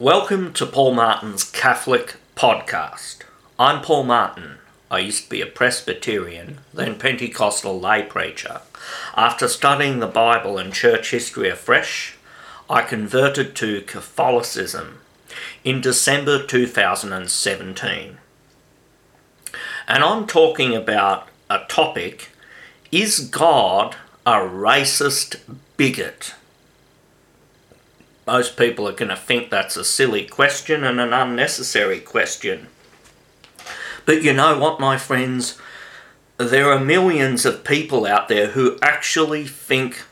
Welcome to Paul Martin's Catholic Podcast. I'm Paul Martin. I used to be a Presbyterian, then Pentecostal lay preacher. After studying the Bible and church history afresh, I converted to Catholicism in December 2017. And I'm talking about a topic Is God a racist bigot? Most people are going to think that's a silly question and an unnecessary question. But you know what, my friends? There are millions of people out there who actually think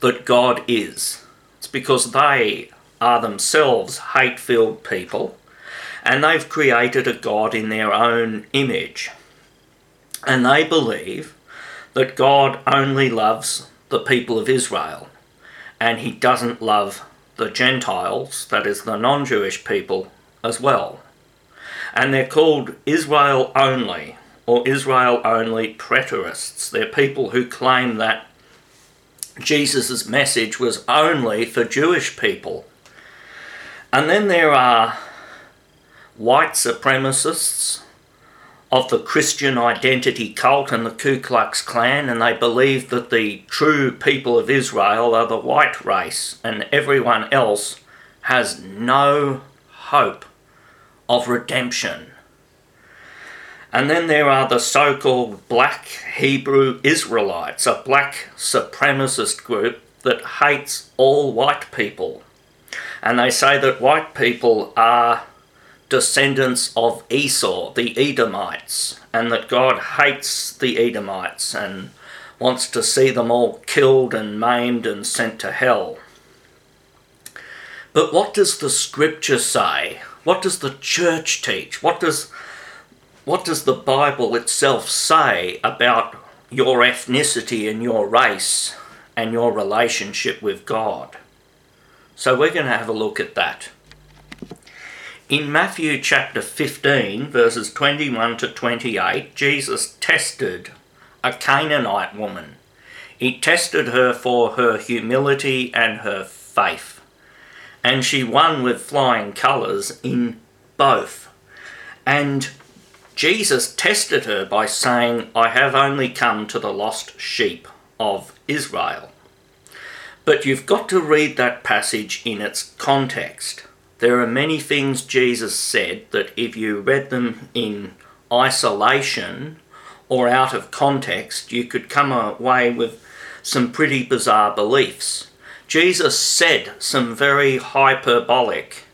that God is. It's because they are themselves hate filled people and they've created a God in their own image. And they believe that God only loves the people of Israel and he doesn't love the Gentiles, that is, the non Jewish people, as well. And they're called Israel only, or Israel only preterists. They're people who claim that Jesus' message was only for Jewish people. And then there are white supremacists of the Christian identity cult and the Ku Klux Klan, and they believe that the true people of Israel are the white race, and everyone else has no hope of redemption. And then there are the so called black Hebrew Israelites, a black supremacist group that hates all white people. And they say that white people are descendants of Esau, the Edomites, and that God hates the Edomites and wants to see them all killed and maimed and sent to hell. But what does the scripture say? What does the church teach? What does what does the Bible itself say about your ethnicity and your race and your relationship with God? So we're going to have a look at that. In Matthew chapter 15, verses 21 to 28, Jesus tested a Canaanite woman. He tested her for her humility and her faith. And she won with flying colours in both. And Jesus tested her by saying, I have only come to the lost sheep of Israel. But you've got to read that passage in its context. There are many things Jesus said that if you read them in isolation or out of context, you could come away with some pretty bizarre beliefs. Jesus said some very hyperbolic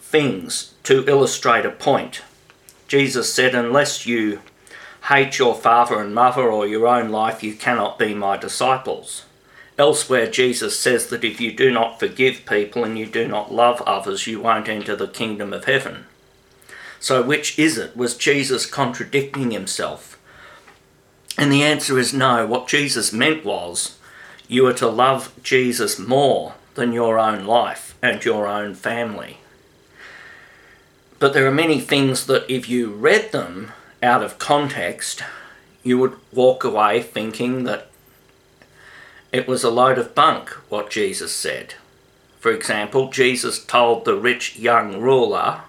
things to illustrate a point. Jesus said, Unless you hate your father and mother or your own life, you cannot be my disciples. Elsewhere, Jesus says that if you do not forgive people and you do not love others, you won't enter the kingdom of heaven. So, which is it? Was Jesus contradicting himself? And the answer is no. What Jesus meant was you are to love Jesus more than your own life and your own family. But there are many things that if you read them out of context, you would walk away thinking that it was a load of bunk, what Jesus said. For example, Jesus told the rich young ruler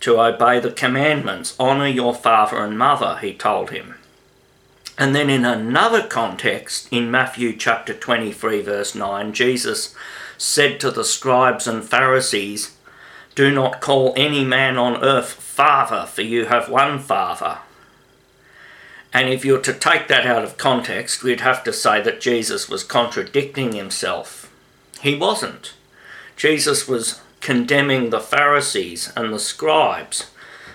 to obey the commandments. Honour your father and mother, he told him. And then in another context, in Matthew chapter 23, verse 9, Jesus said to the scribes and Pharisees, Do not call any man on earth father, for you have one father, and if you were to take that out of context, we'd have to say that Jesus was contradicting himself. He wasn't. Jesus was condemning the Pharisees and the scribes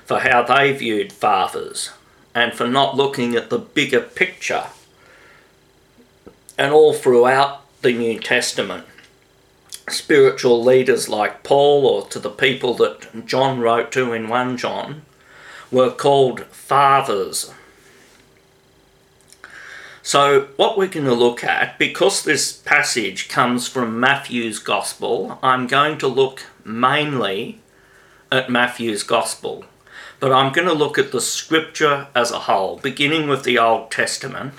for how they viewed fathers and for not looking at the bigger picture. And all throughout the New Testament, spiritual leaders like Paul or to the people that John wrote to in 1 John were called fathers so, what we're going to look at, because this passage comes from Matthew's Gospel, I'm going to look mainly at Matthew's Gospel. But I'm going to look at the scripture as a whole, beginning with the Old Testament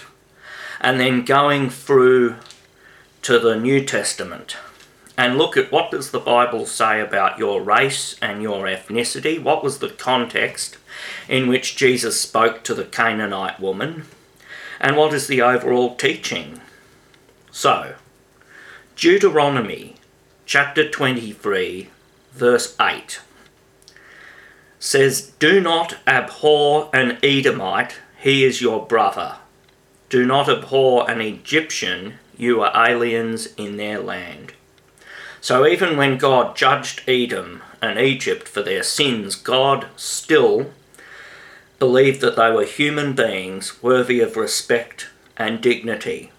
and then going through to the New Testament. and look at what does the Bible say about your race and your ethnicity? What was the context in which Jesus spoke to the Canaanite woman? And what is the overall teaching? So, Deuteronomy chapter 23, verse 8 says, Do not abhor an Edomite, he is your brother. Do not abhor an Egyptian, you are aliens in their land. So even when God judged Edom and Egypt for their sins, God still believed that they were human beings worthy of respect and dignity.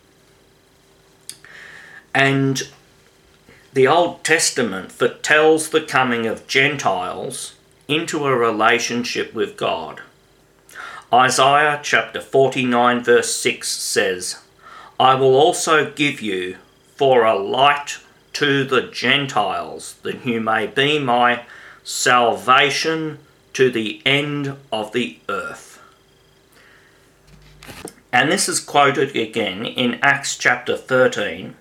And the Old Testament foretells the coming of Gentiles into a relationship with God. Isaiah chapter 49, verse 6 says, I will also give you for a light to the Gentiles, that you may be my salvation to the end of the earth. And this is quoted again in Acts chapter 13,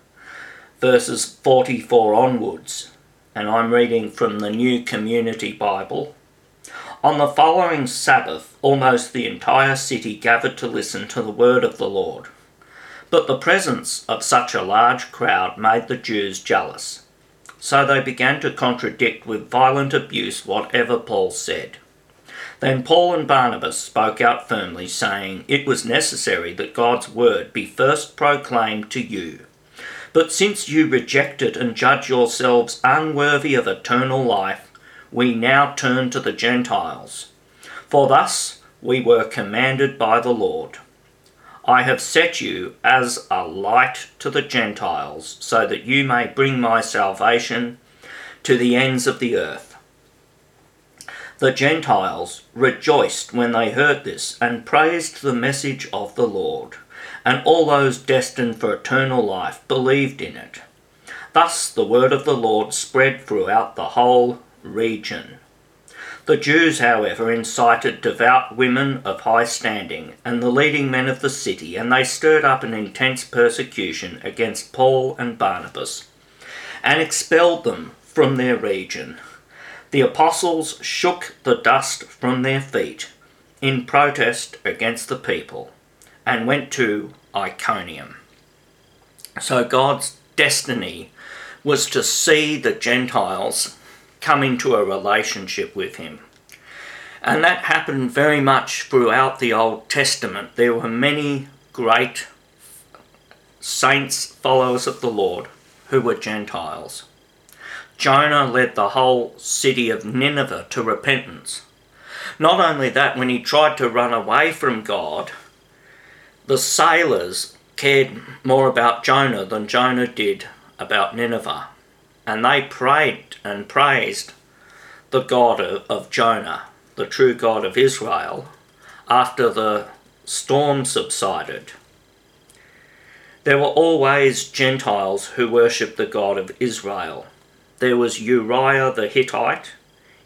verses 44 onwards. And I'm reading from the New Community Bible. On the following Sabbath, almost the entire city gathered to listen to the word of the Lord. But the presence of such a large crowd made the Jews jealous. So they began to contradict with violent abuse whatever Paul said. Then Paul and Barnabas spoke out firmly, saying, It was necessary that God's word be first proclaimed to you. But since you reject it and judge yourselves unworthy of eternal life, we now turn to the Gentiles. For thus we were commanded by the Lord. I have set you as a light to the Gentiles, so that you may bring my salvation to the ends of the earth. The Gentiles rejoiced when they heard this and praised the message of the Lord, and all those destined for eternal life believed in it. Thus the word of the Lord spread throughout the whole region. The Jews, however, incited devout women of high standing and the leading men of the city, and they stirred up an intense persecution against Paul and Barnabas, and expelled them from their region. The apostles shook the dust from their feet in protest against the people and went to Iconium. So God's destiny was to see the Gentiles come into a relationship with him. And that happened very much throughout the Old Testament. There were many great saints, followers of the Lord, who were Gentiles. Jonah led the whole city of Nineveh to repentance. Not only that, when he tried to run away from God, the sailors cared more about Jonah than Jonah did about Nineveh and they prayed and praised the God of, Jonah, the true God of Israel, after the storm subsided. There were always Gentiles who worshipped the God of Israel. There was Uriah the Hittite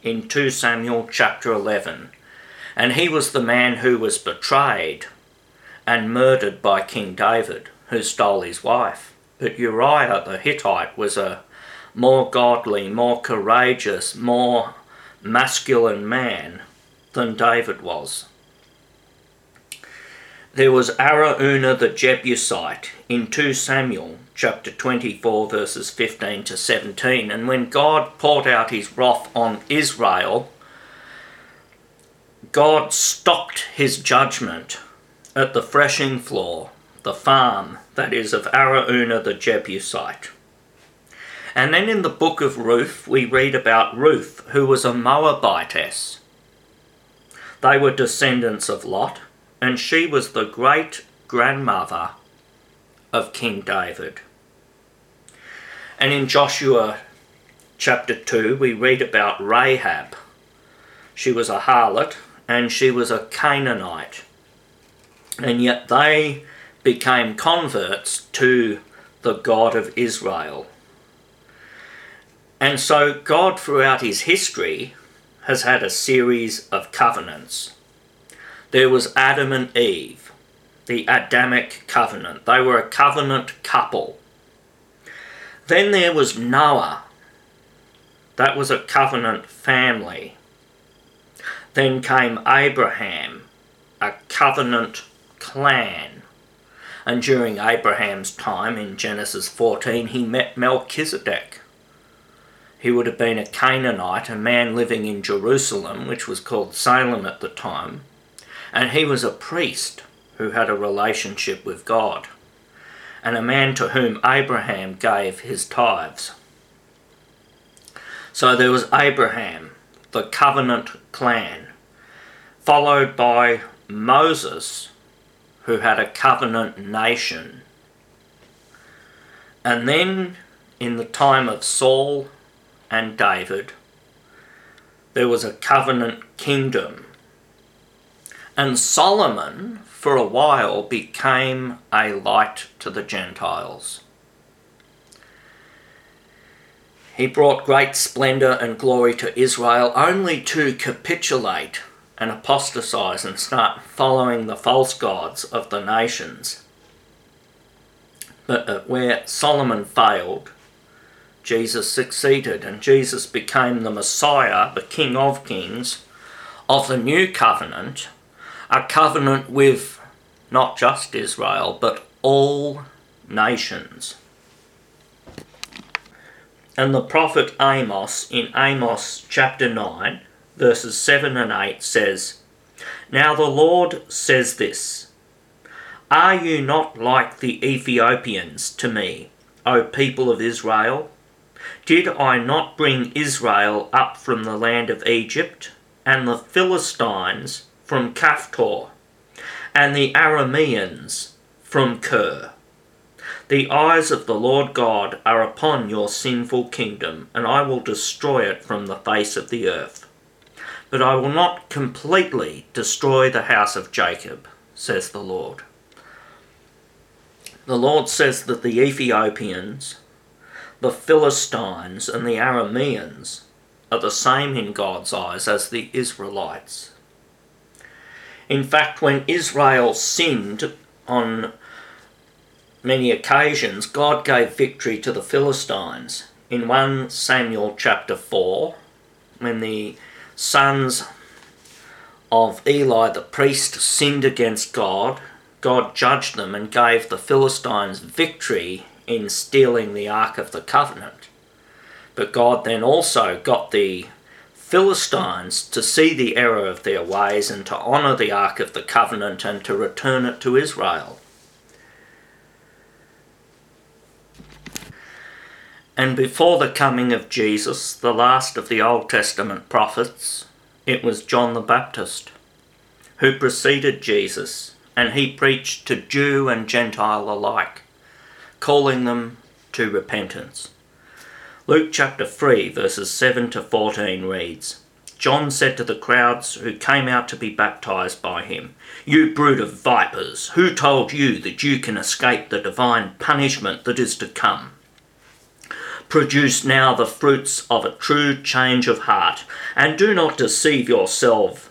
in 2 Samuel chapter 11, and he was the man who was betrayed and murdered by King David, who stole his wife. But Uriah the Hittite was a more godly, more courageous, more masculine man than David was. There was Araunah the Jebusite in 2 Samuel chapter 24 verses 15 to 17 and when God poured out his wrath on Israel God stopped his judgment at the threshing floor the farm that is of Araunah the Jebusite and then in the book of Ruth, we read about Ruth, who was a Moabitess. They were descendants of Lot, and she was the great grandmother of King David. And in Joshua chapter 2, we read about Rahab. She was a harlot and she was a Canaanite. And yet they became converts to the God of Israel. And so, God, throughout his history, has had a series of covenants. There was Adam and Eve, the Adamic covenant. They were a covenant couple. Then there was Noah. That was a covenant family. Then came Abraham, a covenant clan. And during Abraham's time in Genesis 14, he met Melchizedek. He would have been a Canaanite, a man living in Jerusalem, which was called Salem at the time, and he was a priest who had a relationship with God, and a man to whom Abraham gave his tithes. So there was Abraham, the covenant clan, followed by Moses, who had a covenant nation. And then, in the time of Saul and David, there was a covenant kingdom. And Solomon, for a while, became a light to the Gentiles. He brought great splendour and glory to Israel only to capitulate and apostatize and start following the false gods of the nations. But uh, where Solomon failed, Jesus succeeded, and Jesus became the Messiah, the King of Kings, of the new covenant, a covenant with not just Israel, but all nations. And the prophet Amos, in Amos chapter 9, verses 7 and 8 says, Now the Lord says this Are you not like the Ethiopians to me, O people of Israel? Did I not bring Israel up from the land of Egypt, and the Philistines from Caphtor, and the Arameans from Kir? The eyes of the Lord God are upon your sinful kingdom, and I will destroy it from the face of the earth. But I will not completely destroy the house of Jacob, says the Lord. The Lord says that the Ethiopians, the Philistines, and the Arameans are the same in God's eyes as the Israelites. In fact, when Israel sinned on many occasions, God gave victory to the Philistines. In 1 Samuel chapter 4, when the sons of Eli the priest sinned against God, God judged them and gave the Philistines victory in stealing the Ark of the Covenant. But God then also got the Philistines to see the error of their ways and to honour the Ark of the Covenant and to return it to Israel. And before the coming of Jesus, the last of the Old Testament prophets, it was John the Baptist, who preceded Jesus, and he preached to Jew and Gentile alike, calling them to repentance. Luke chapter 3, verses 7 to 14 reads John said to the crowds who came out to be baptized by him, You brood of vipers, who told you that you can escape the divine punishment that is to come? Produce now the fruits of a true change of heart, and do not deceive yourselves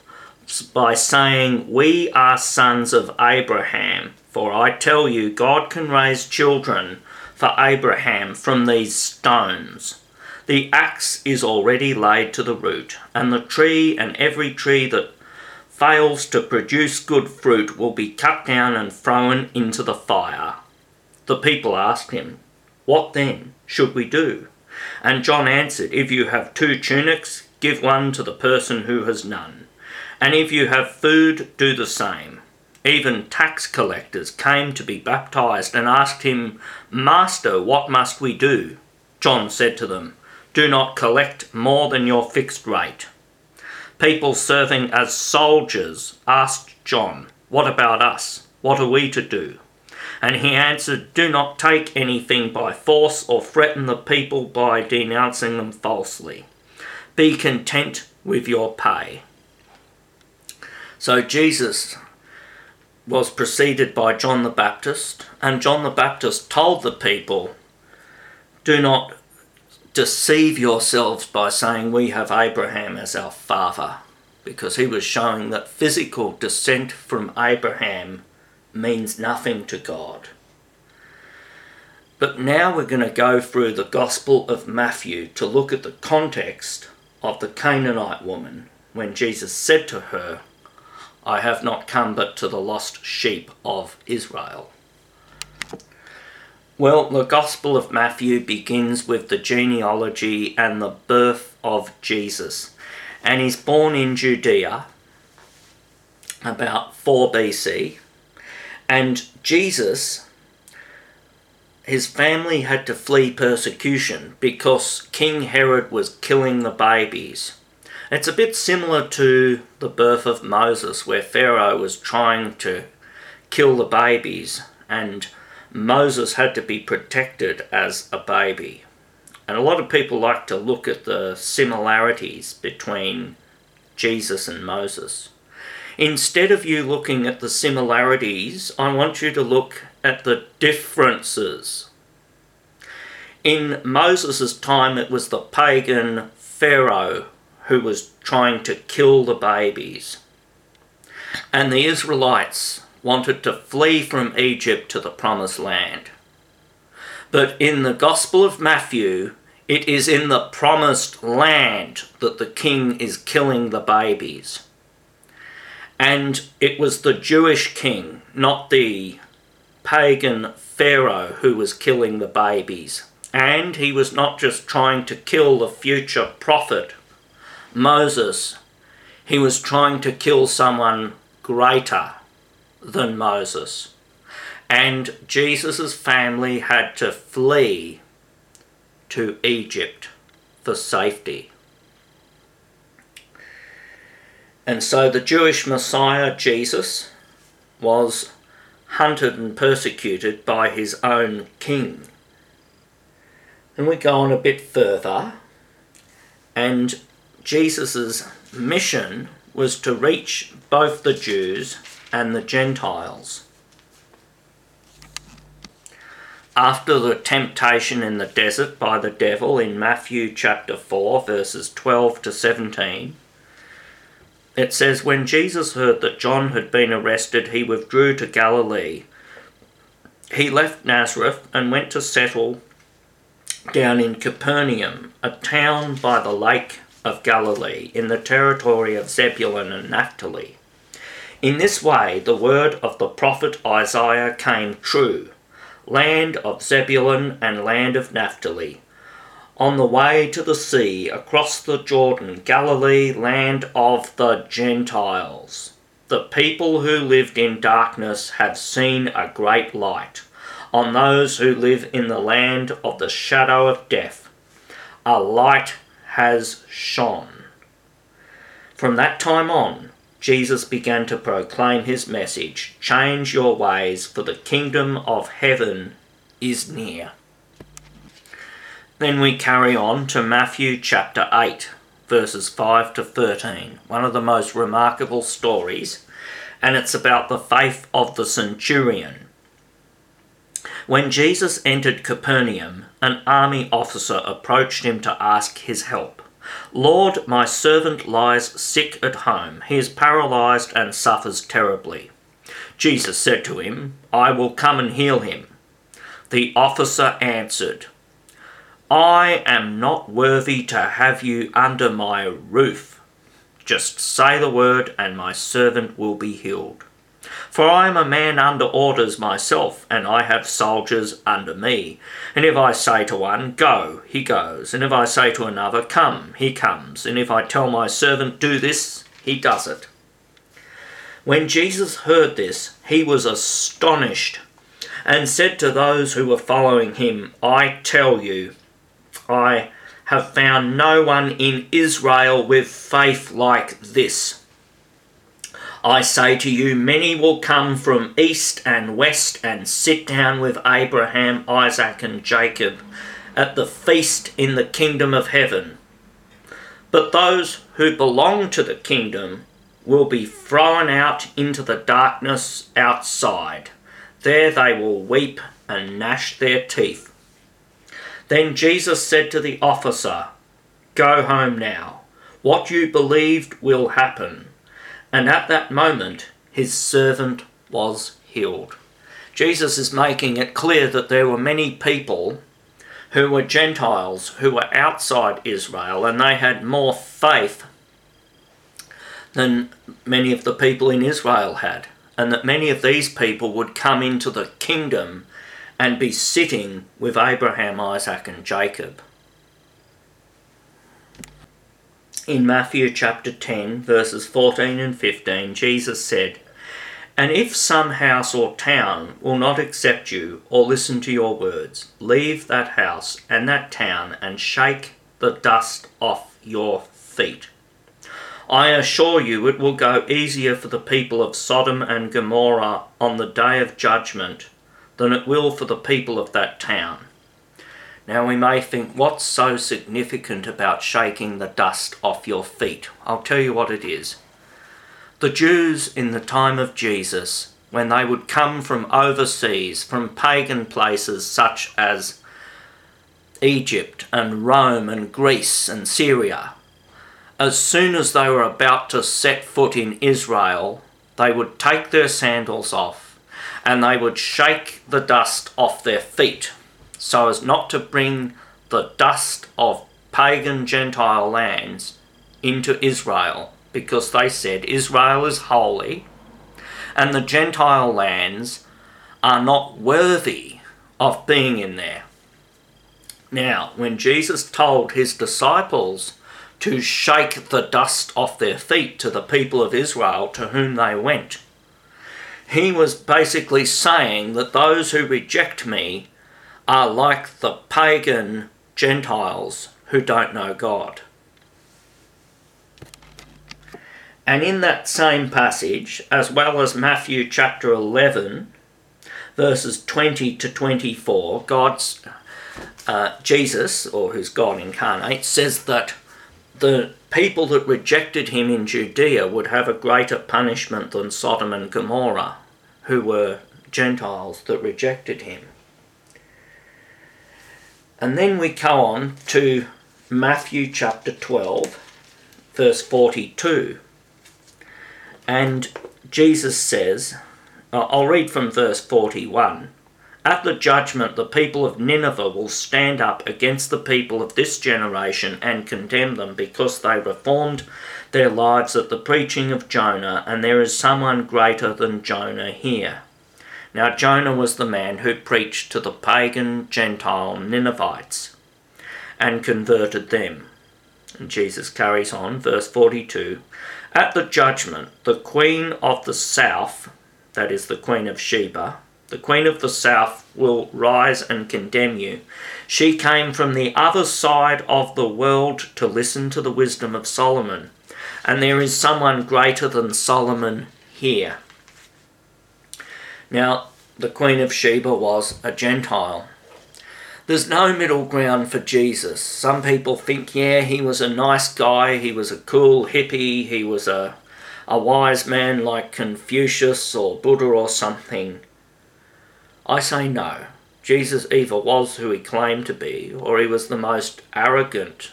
by saying, We are sons of Abraham. For I tell you, God can raise children for Abraham from these stones. The axe is already laid to the root, and the tree and every tree that fails to produce good fruit will be cut down and thrown into the fire. The people asked him, What then? should we do? And John answered, If you have two tunics, give one to the person who has none. And if you have food, do the same. Even tax collectors came to be baptized and asked him, Master, what must we do? John said to them, Do not collect more than your fixed rate. People serving as soldiers asked John, What about us? What are we to do? And he answered, Do not take anything by force or threaten the people by denouncing them falsely. Be content with your pay. So Jesus was preceded by John the Baptist, and John the Baptist told the people, Do not deceive yourselves by saying we have Abraham as our father, because he was showing that physical descent from Abraham means nothing to God. But now we're going to go through the Gospel of Matthew to look at the context of the Canaanite woman when Jesus said to her, I have not come but to the lost sheep of Israel. Well, the Gospel of Matthew begins with the genealogy and the birth of Jesus. And he's born in Judea about 4 BC. And Jesus, his family had to flee persecution because King Herod was killing the babies. It's a bit similar to the birth of Moses, where Pharaoh was trying to kill the babies and Moses had to be protected as a baby. And a lot of people like to look at the similarities between Jesus and Moses. Instead of you looking at the similarities, I want you to look at the differences. In Moses' time, it was the pagan Pharaoh who was trying to kill the babies. And the Israelites wanted to flee from Egypt to the promised land. But in the Gospel of Matthew, it is in the promised land that the king is killing the babies. And it was the Jewish king, not the pagan Pharaoh, who was killing the babies. And he was not just trying to kill the future prophet, Moses, he was trying to kill someone greater than Moses. And Jesus' family had to flee to Egypt for safety. And so the Jewish Messiah, Jesus, was hunted and persecuted by his own king. And we go on a bit further, and Jesus' mission was to reach both the Jews and the Gentiles. After the temptation in the desert by the devil in Matthew chapter 4, verses 12 to 17, it says, When Jesus heard that John had been arrested, he withdrew to Galilee. He left Nazareth and went to settle down in Capernaum, a town by the lake of Galilee, in the territory of Zebulun and Naphtali in this way, the word of the prophet Isaiah came true land of Zebulun and land of Naphtali. On the way to the sea, across the Jordan, Galilee, land of the Gentiles. The people who lived in darkness have seen a great light. On those who live in the land of the shadow of death, a light has shone. From that time on, Jesus began to proclaim his message Change your ways, for the kingdom of heaven is near. Then we carry on to Matthew chapter 8, verses 5 to 13, one of the most remarkable stories, and it's about the faith of the centurion. When Jesus entered Capernaum, an army officer approached him to ask his help. Lord, my servant lies sick at home. He is paralyzed and suffers terribly. Jesus said to him, I will come and heal him. The officer answered, I am not worthy to have you under my roof. Just say the word, and my servant will be healed. For I am a man under orders myself, and I have soldiers under me. And if I say to one, Go, he goes. And if I say to another, Come, he comes. And if I tell my servant, Do this, he does it. When Jesus heard this, he was astonished, and said to those who were following him, I tell you, I have found no one in Israel with faith like this. I say to you, many will come from east and west and sit down with Abraham, Isaac, and Jacob at the feast in the kingdom of heaven. But those who belong to the kingdom will be thrown out into the darkness outside. There they will weep and gnash their teeth. Then Jesus said to the officer, Go home now. What you believed will happen and at that moment his servant was healed. Jesus is making it clear that there were many people who were Gentiles, who were outside Israel, and they had more faith than many of the people in Israel had, and that many of these people would come into the kingdom and be sitting with Abraham, Isaac, and Jacob. In Matthew chapter 10, verses 14 and 15, Jesus said, And if some house or town will not accept you or listen to your words, leave that house and that town and shake the dust off your feet. I assure you it will go easier for the people of Sodom and Gomorrah on the day of judgment than it will for the people of that town. Now we may think, what's so significant about shaking the dust off your feet? I'll tell you what it is. The Jews in the time of Jesus, when they would come from overseas, from pagan places such as Egypt and Rome and Greece and Syria, as soon as they were about to set foot in Israel, they would take their sandals off and they would shake the dust off their feet so as not to bring the dust of pagan Gentile lands into Israel because they said Israel is holy and the Gentile lands are not worthy of being in there. Now, when Jesus told his disciples to shake the dust off their feet to the people of Israel to whom they went. He was basically saying that those who reject me are like the pagan Gentiles who don't know God. And in that same passage, as well as Matthew chapter 11, verses 20 to 24, God's uh, Jesus, or who's God incarnate, says that the people that rejected him in Judea would have a greater punishment than Sodom and Gomorrah, who were Gentiles that rejected him. And then we go on to Matthew chapter 12, verse 42. And Jesus says, uh, I'll read from verse 41. At the judgment, the people of Nineveh will stand up against the people of this generation and condemn them because they reformed their lives at the preaching of Jonah, and there is someone greater than Jonah here. Now, Jonah was the man who preached to the pagan Gentile Ninevites and converted them. And Jesus carries on, verse 42 At the judgment, the queen of the south, that is the queen of Sheba, the queen of the south will rise and condemn you. She came from the other side of the world to listen to the wisdom of Solomon. And there is someone greater than Solomon here. Now, the Queen of Sheba was a Gentile. There's no middle ground for Jesus. Some people think, yeah, he was a nice guy, he was a cool hippie, he was a, a wise man like Confucius or Buddha or something. I say no. Jesus either was who he claimed to be, or he was the most arrogant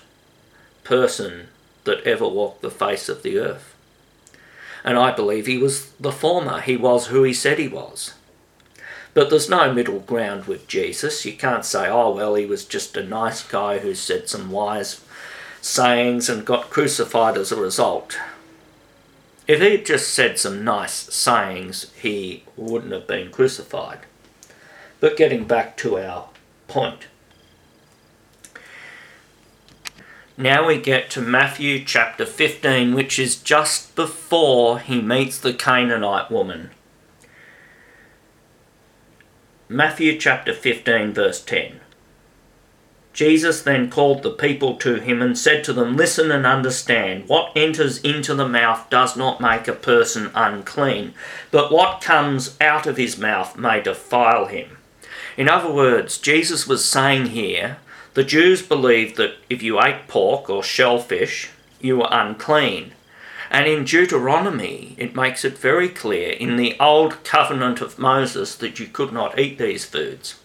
person that ever walked the face of the earth. And I believe he was the former. He was who he said he was. But there's no middle ground with Jesus. You can't say, oh, well, he was just a nice guy who said some wise sayings and got crucified as a result. If he'd just said some nice sayings, he wouldn't have been crucified. But getting back to our point. Now we get to Matthew chapter 15, which is just before he meets the Canaanite woman. Matthew chapter 15, verse 10. Jesus then called the people to him and said to them, Listen and understand. What enters into the mouth does not make a person unclean, but what comes out of his mouth may defile him. In other words, Jesus was saying here the Jews believed that if you ate pork or shellfish, you were unclean. And in Deuteronomy, it makes it very clear in the old covenant of Moses that you could not eat these foods.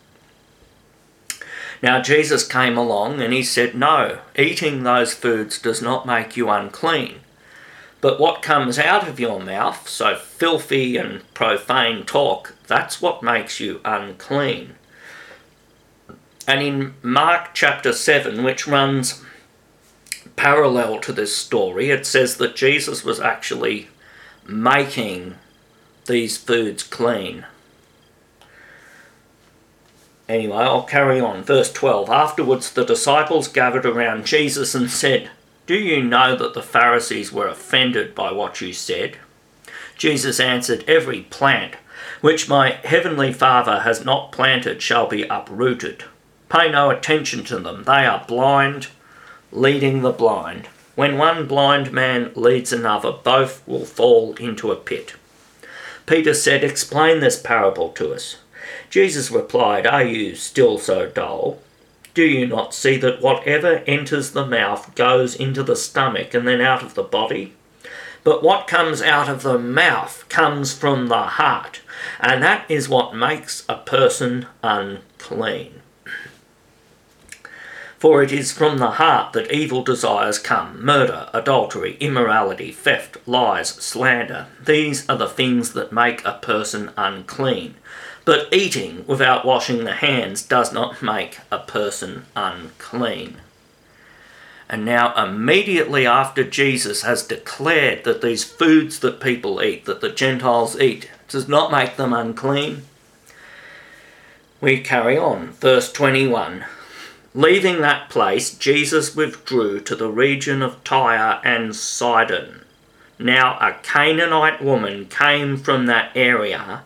Now, Jesus came along and he said, No, eating those foods does not make you unclean. But what comes out of your mouth, so filthy and profane talk, that's what makes you unclean. And in Mark chapter 7, which runs parallel to this story, it says that Jesus was actually making these foods clean. Anyway, I'll carry on. Verse 12 Afterwards, the disciples gathered around Jesus and said, Do you know that the Pharisees were offended by what you said? Jesus answered, Every plant which my heavenly Father has not planted shall be uprooted. Pay no attention to them. They are blind, leading the blind. When one blind man leads another, both will fall into a pit. Peter said, Explain this parable to us. Jesus replied, Are you still so dull? Do you not see that whatever enters the mouth goes into the stomach and then out of the body? But what comes out of the mouth comes from the heart, and that is what makes a person unclean. For it is from the heart that evil desires come murder, adultery, immorality, theft, lies, slander. These are the things that make a person unclean. But eating without washing the hands does not make a person unclean. And now, immediately after Jesus has declared that these foods that people eat, that the Gentiles eat, does not make them unclean, we carry on. Verse 21 Leaving that place, Jesus withdrew to the region of Tyre and Sidon. Now a Canaanite woman came from that area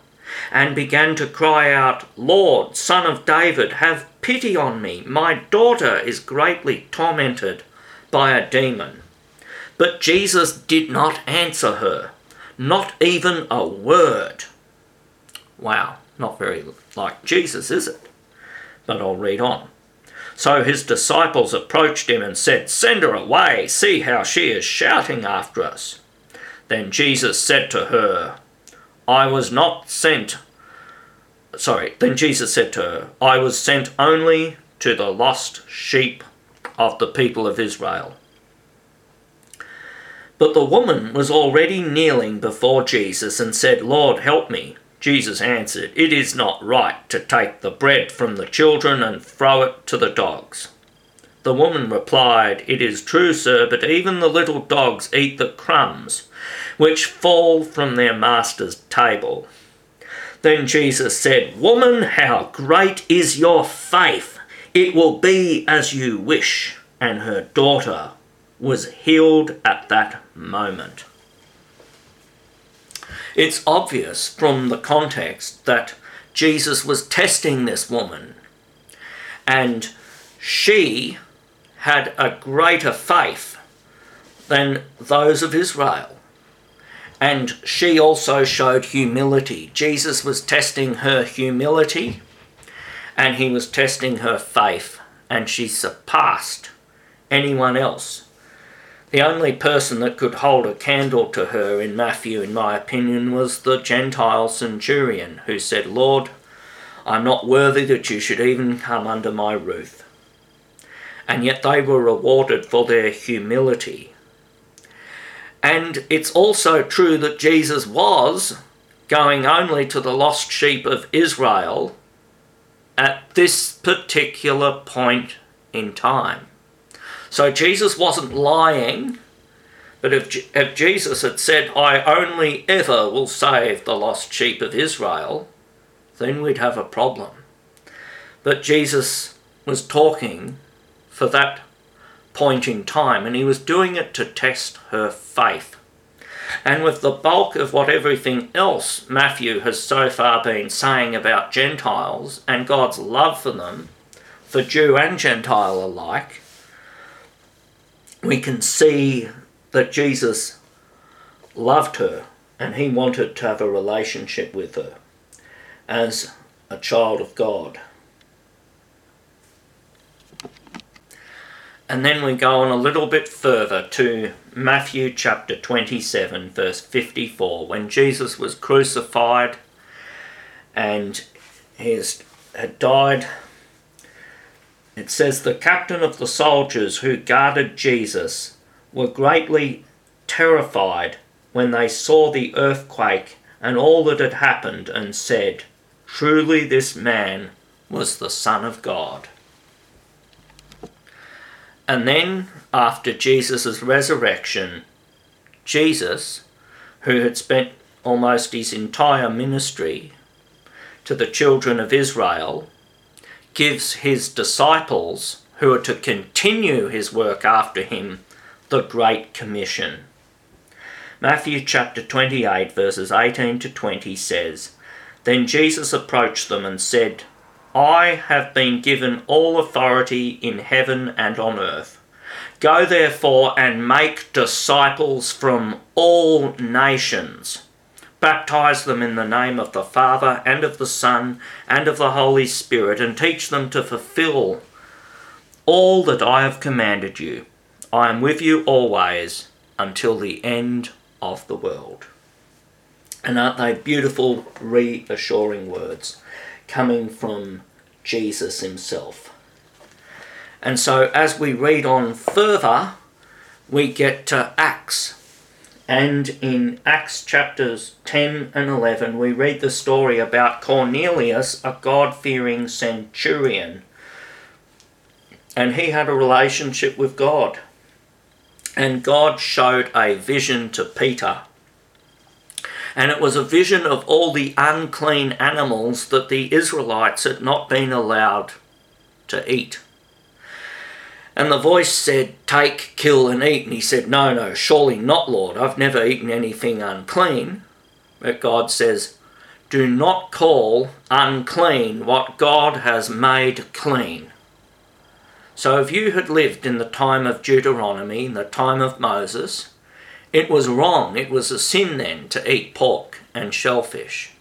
and began to cry out, Lord, Son of David, have pity on me. My daughter is greatly tormented by a demon. But Jesus did not answer her, not even a word. Wow, not very like Jesus, is it? But I'll read on. So his disciples approached him and said, Send her away, see how she is shouting after us. Then Jesus said to her, I was not sent. Sorry, then Jesus said to her, I was sent only to the lost sheep of the people of Israel. But the woman was already kneeling before Jesus and said, Lord, help me. Jesus answered, It is not right to take the bread from the children and throw it to the dogs. The woman replied, It is true, sir, but even the little dogs eat the crumbs which fall from their master's table. Then Jesus said, Woman, how great is your faith! It will be as you wish. And her daughter was healed at that moment. It's obvious from the context that Jesus was testing this woman, and she had a greater faith than those of Israel. And she also showed humility. Jesus was testing her humility and he was testing her faith, and she surpassed anyone else the only person that could hold a candle to her in Matthew, in my opinion, was the Gentile centurion who said, Lord, I'm not worthy that you should even come under my roof. And yet they were rewarded for their humility. And it's also true that Jesus was going only to the lost sheep of Israel at this particular point in time. So Jesus wasn't lying, but if, if Jesus had said, I only ever will save the lost sheep of Israel, then we'd have a problem. But Jesus was talking for that point in time, and he was doing it to test her faith. And with the bulk of what everything else Matthew has so far been saying about Gentiles and God's love for them, for Jew and Gentile alike, we can see that Jesus loved her and he wanted to have a relationship with her as a child of God. And then we go on a little bit further to Matthew chapter 27, verse 54, when Jesus was crucified and he had died it says the captain of the soldiers who guarded Jesus were greatly terrified when they saw the earthquake and all that had happened, and said, Truly this man was the Son of God. And then, after Jesus' resurrection, Jesus, who had spent almost his entire ministry to the children of Israel, gives his disciples, who are to continue his work after him, the Great Commission. Matthew chapter 28, verses 18 to 20 says, Then Jesus approached them and said, I have been given all authority in heaven and on earth. Go therefore and make disciples from all nations. Baptize them in the name of the Father and of the Son and of the Holy Spirit, and teach them to fulfill all that I have commanded you. I am with you always until the end of the world. And aren't they beautiful, reassuring words coming from Jesus himself? And so, as we read on further, we get to Acts. And in Acts chapters 10 and 11, we read the story about Cornelius, a God fearing centurion. And he had a relationship with God. And God showed a vision to Peter. And it was a vision of all the unclean animals that the Israelites had not been allowed to eat. And the voice said, Take, kill, and eat. And he said, No, no, surely not, Lord. I've never eaten anything unclean. But God says, Do not call unclean what God has made clean. So if you had lived in the time of Deuteronomy, in the time of Moses, it was wrong, it was a sin then to eat pork and shellfish.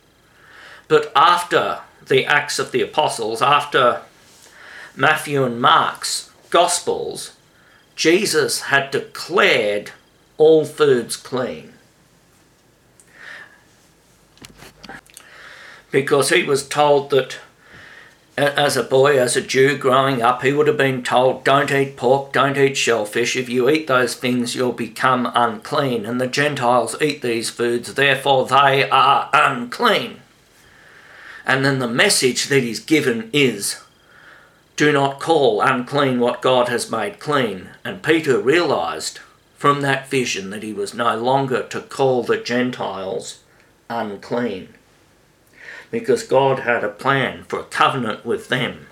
But after the Acts of the Apostles, after Matthew and Mark's Gospels, Jesus had declared all foods clean. Because he was told that as a boy, as a Jew growing up, he would have been told, don't eat pork, don't eat shellfish. If you eat those things, you'll become unclean. And the Gentiles eat these foods, therefore they are unclean. And then the message that he's given is, do not call unclean what God has made clean. And Peter realized from that vision that he was no longer to call the Gentiles unclean because God had a plan for a covenant with them.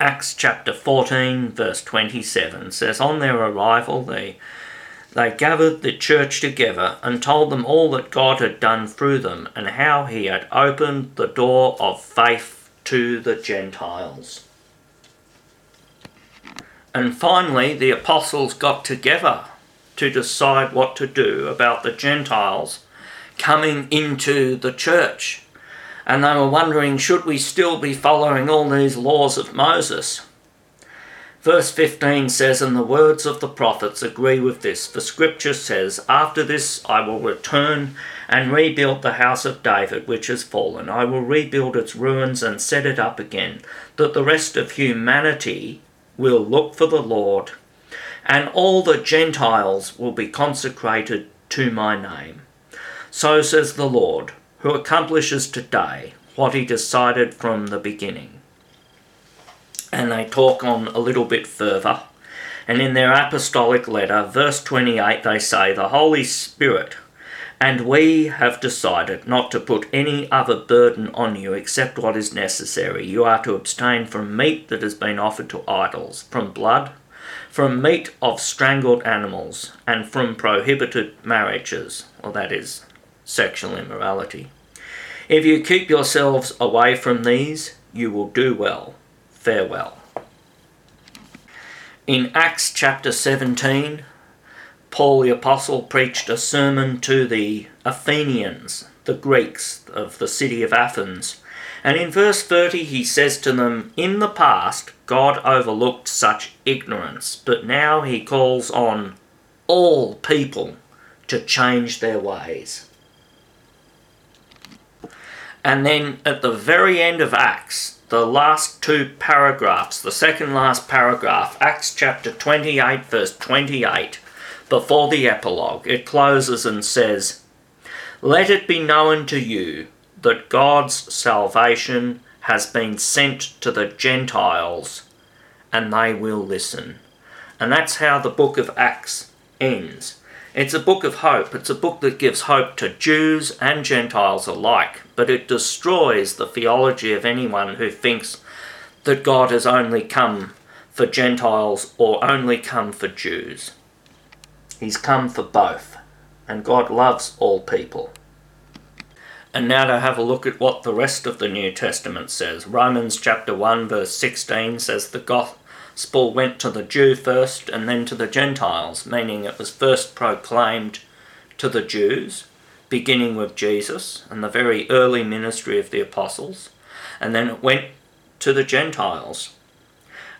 Acts chapter 14, verse 27 says, On their arrival, they, they gathered the church together and told them all that God had done through them and how he had opened the door of faith to the Gentiles. And finally, the apostles got together to decide what to do about the Gentiles coming into the church. And they were wondering, should we still be following all these laws of Moses? Verse 15 says, And the words of the prophets agree with this. For scripture says, After this I will return and rebuild the house of David, which has fallen. I will rebuild its ruins and set it up again, that the rest of humanity will look for the Lord, and all the Gentiles will be consecrated to my name. So says the Lord, who accomplishes today what he decided from the beginning. And they talk on a little bit further. And in their apostolic letter, verse 28, they say, The Holy Spirit and we have decided not to put any other burden on you except what is necessary. You are to abstain from meat that has been offered to idols, from blood, from meat of strangled animals, and from prohibited marriages, or that is, sexual immorality. If you keep yourselves away from these, you will do well. Farewell. In Acts chapter 17, Paul the Apostle preached a sermon to the Athenians, the Greeks of the city of Athens. And in verse 30, he says to them, In the past, God overlooked such ignorance, but now he calls on all people to change their ways. And then at the very end of Acts, the last two paragraphs, the second last paragraph, Acts chapter 28, verse 28, before the epilogue, it closes and says, Let it be known to you that God's salvation has been sent to the Gentiles, and they will listen. And that's how the book of Acts ends. It's a book of hope. It's a book that gives hope to Jews and Gentiles alike, but it destroys the theology of anyone who thinks that God has only come for Gentiles or only come for Jews. He's come for both, and God loves all people. And now to have a look at what the rest of the New Testament says. Romans chapter 1 verse 16 says the gospel went to the Jew first and then to the Gentiles, meaning it was first proclaimed to the Jews, beginning with Jesus and the very early ministry of the apostles, and then it went to the Gentiles.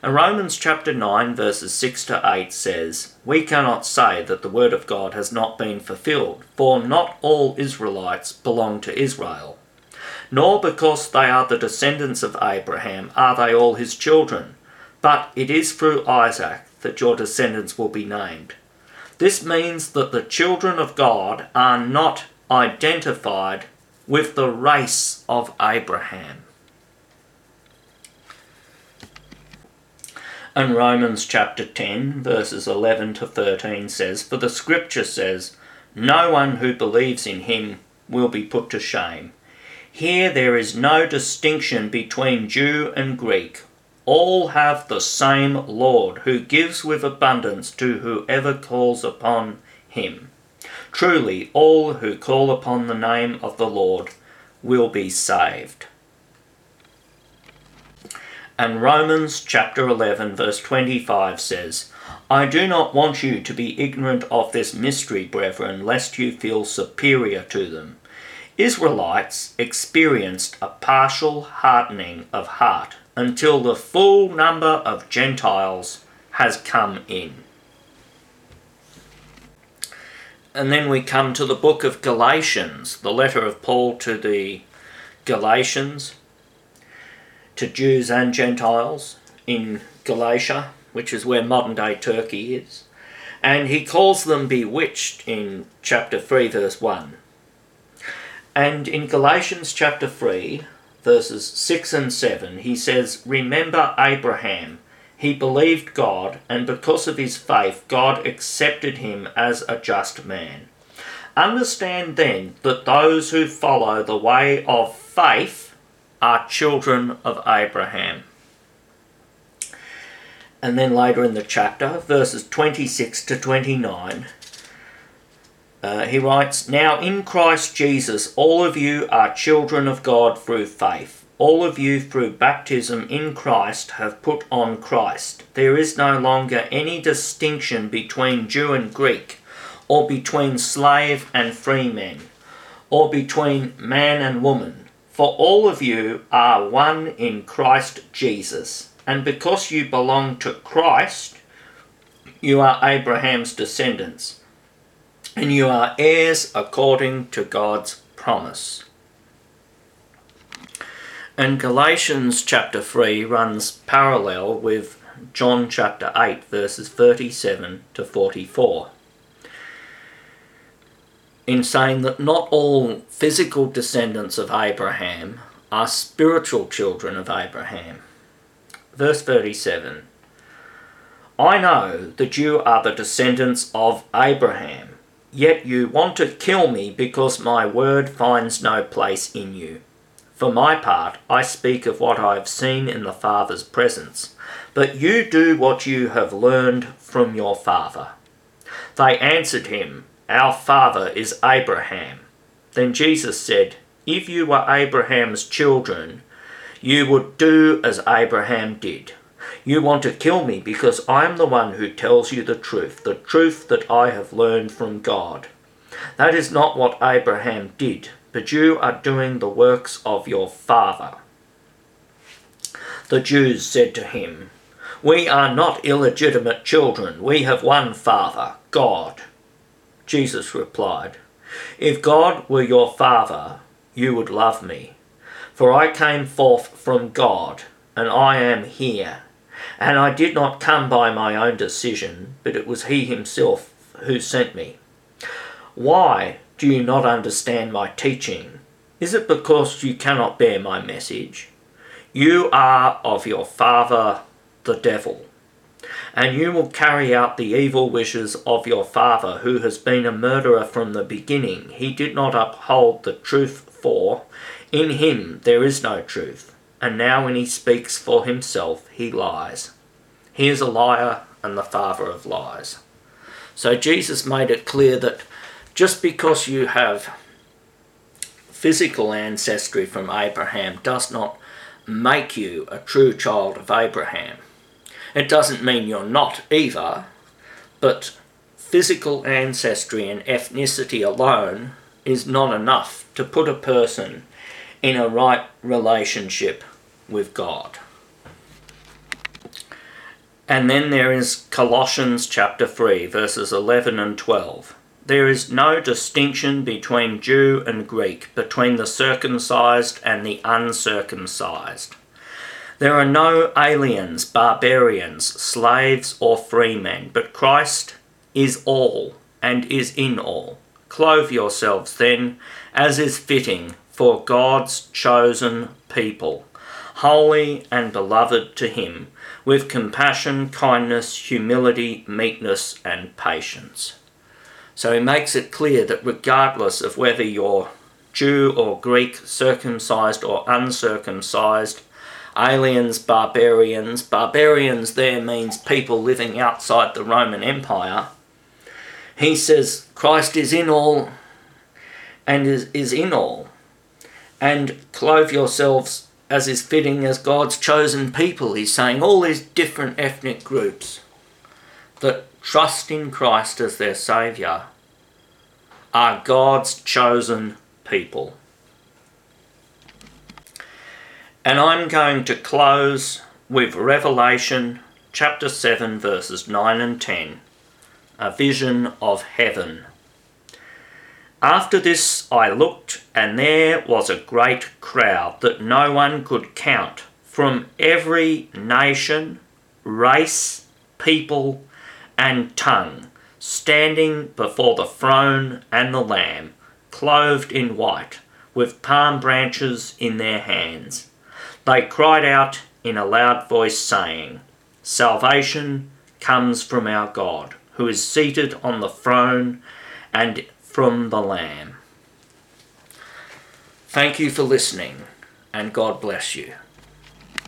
And Romans chapter 9, verses 6 to 8 says, We cannot say that the word of God has not been fulfilled, for not all Israelites belong to Israel. Nor because they are the descendants of Abraham are they all his children, but it is through Isaac that your descendants will be named. This means that the children of God are not identified with the race of Abraham. And Romans chapter 10, verses 11 to 13 says, For the scripture says, No one who believes in him will be put to shame. Here there is no distinction between Jew and Greek. All have the same Lord, who gives with abundance to whoever calls upon him. Truly, all who call upon the name of the Lord will be saved. And Romans chapter 11, verse 25 says, I do not want you to be ignorant of this mystery, brethren, lest you feel superior to them. Israelites experienced a partial hardening of heart until the full number of Gentiles has come in. And then we come to the book of Galatians, the letter of Paul to the Galatians, to Jews and Gentiles in Galatia, which is where modern day Turkey is. And he calls them bewitched in chapter 3, verse 1. And in Galatians chapter 3, verses 6 and 7, he says, Remember Abraham. He believed God, and because of his faith, God accepted him as a just man. Understand then that those who follow the way of faith are children of Abraham. And then later in the chapter, verses 26 to 29, uh, he writes, Now in Christ Jesus, all of you are children of God through faith. All of you through baptism in Christ have put on Christ. There is no longer any distinction between Jew and Greek, or between slave and free men, or between man and woman for all of you are one in Christ Jesus. And because you belong to Christ, you are Abraham's descendants. And you are heirs according to God's promise. And Galatians chapter 3 runs parallel with John chapter 8, verses 37 to 44 in saying that not all physical descendants of Abraham are spiritual children of Abraham. Verse 37 I know that you are the descendants of Abraham, yet you want to kill me because my word finds no place in you. For my part, I speak of what I have seen in the Father's presence, but you do what you have learned from your father. They answered him, our father is Abraham. Then Jesus said, If you were Abraham's children, you would do as Abraham did. You want to kill me because I am the one who tells you the truth, the truth that I have learned from God. That is not what Abraham did, but you are doing the works of your father. The Jews said to him, We are not illegitimate children. We have one father, God. Jesus replied, If God were your Father, you would love me. For I came forth from God, and I am here. And I did not come by my own decision, but it was He Himself who sent me. Why do you not understand my teaching? Is it because you cannot bear my message? You are of your father, the devil, and you will carry out the evil wishes of your father, who has been a murderer from the beginning. He did not uphold the truth, for in him there is no truth, and now when he speaks for himself, he lies. He is a liar and the father of lies. So Jesus made it clear that just because you have physical ancestry from Abraham does not make you a true child of Abraham. It doesn't mean you're not either, but physical ancestry and ethnicity alone is not enough to put a person in a right relationship with God. And then there is Colossians chapter 3, verses 11 and 12. There is no distinction between Jew and Greek, between the circumcised and the uncircumcised. There are no aliens, barbarians, slaves, or freemen, but Christ is all and is in all. Clothe yourselves then, as is fitting for God's chosen people, holy and beloved to Him, with compassion, kindness, humility, meekness, and patience. So he makes it clear that regardless of whether you're Jew or Greek, circumcised or uncircumcised, aliens, barbarians, barbarians there means people living outside the Roman Empire. He says Christ is in all and is, is in all. And clothe yourselves as is fitting as God's chosen people. He's saying all these different ethnic groups that trust in Christ as their Saviour are God's chosen people. And I'm going to close with Revelation chapter 7, verses 9 and 10, a vision of heaven. After this I looked, and there was a great crowd that no one could count, from every nation, race, people, and tongue, standing before the throne and the Lamb, clothed in white, with palm branches in their hands. They cried out in a loud voice, saying, Salvation comes from our God, who is seated on the throne and from the Lamb. Thank you for listening, and God bless you.